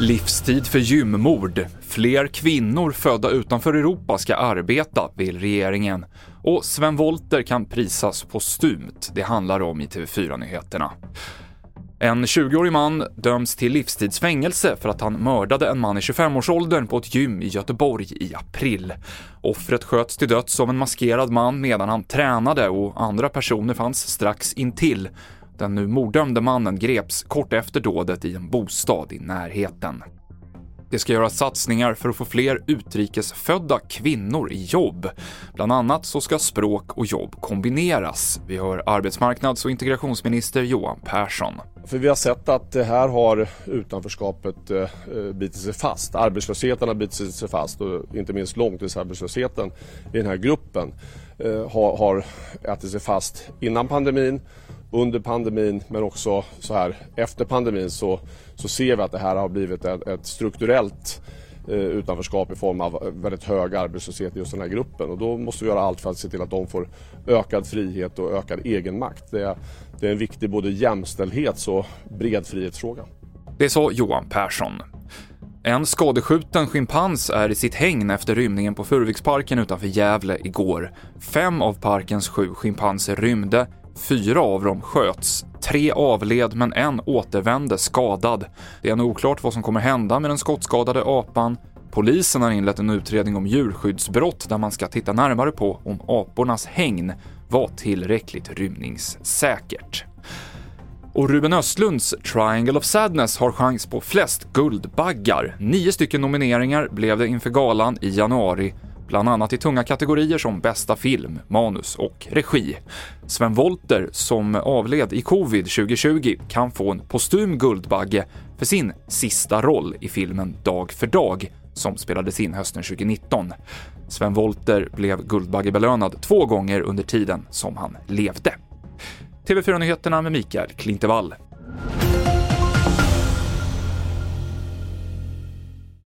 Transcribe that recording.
Livstid för gymmord. Fler kvinnor födda utanför Europa ska arbeta, vill regeringen. Och Sven Volter kan prisas postumt. Det handlar om i TV4-nyheterna. En 20-årig man döms till livstidsfängelse för att han mördade en man i 25-årsåldern på ett gym i Göteborg i april. Offret sköts till döds av en maskerad man medan han tränade och andra personer fanns strax intill. Den nu morddömde mannen greps kort efter dådet i en bostad i närheten. Det ska göras satsningar för att få fler utrikesfödda kvinnor i jobb. Bland annat så ska språk och jobb kombineras. Vi hör arbetsmarknads och integrationsminister Johan Persson. För vi har sett att det här har utanförskapet eh, eh bitit sig fast. Arbetslösheten har bitit sig fast och inte minst långtidsarbetslösheten i den här gruppen eh, har, har ätit sig fast innan pandemin under pandemin men också så här efter pandemin så, så ser vi att det här har blivit ett, ett strukturellt eh, utanförskap i form av väldigt hög arbetslöshet i just den här gruppen och då måste vi göra allt för att se till att de får ökad frihet och ökad egenmakt. Det det är en viktig både jämställdhets och bred frihetsfråga. Det sa Johan Persson. En skadeskjuten schimpans är i sitt hägn efter rymningen på Furuviksparken utanför Gävle igår. Fem av parkens sju schimpanser rymde, Fyra av dem sköts. Tre avled, men en återvände skadad. Det är ännu oklart vad som kommer hända med den skottskadade apan. Polisen har inlett en utredning om djurskyddsbrott där man ska titta närmare på om apornas hägn var tillräckligt rymningssäkert. Och Ruben Östlunds Triangle of Sadness har chans på flest Guldbaggar. Nio stycken nomineringar blev det inför galan i januari bland annat i tunga kategorier som bästa film, manus och regi. Sven Volter, som avled i covid 2020, kan få en postum Guldbagge för sin sista roll i filmen Dag för dag, som spelades in hösten 2019. Sven Volter blev Guldbaggebelönad två gånger under tiden som han levde. TV4-nyheterna med Mikael Klintevall.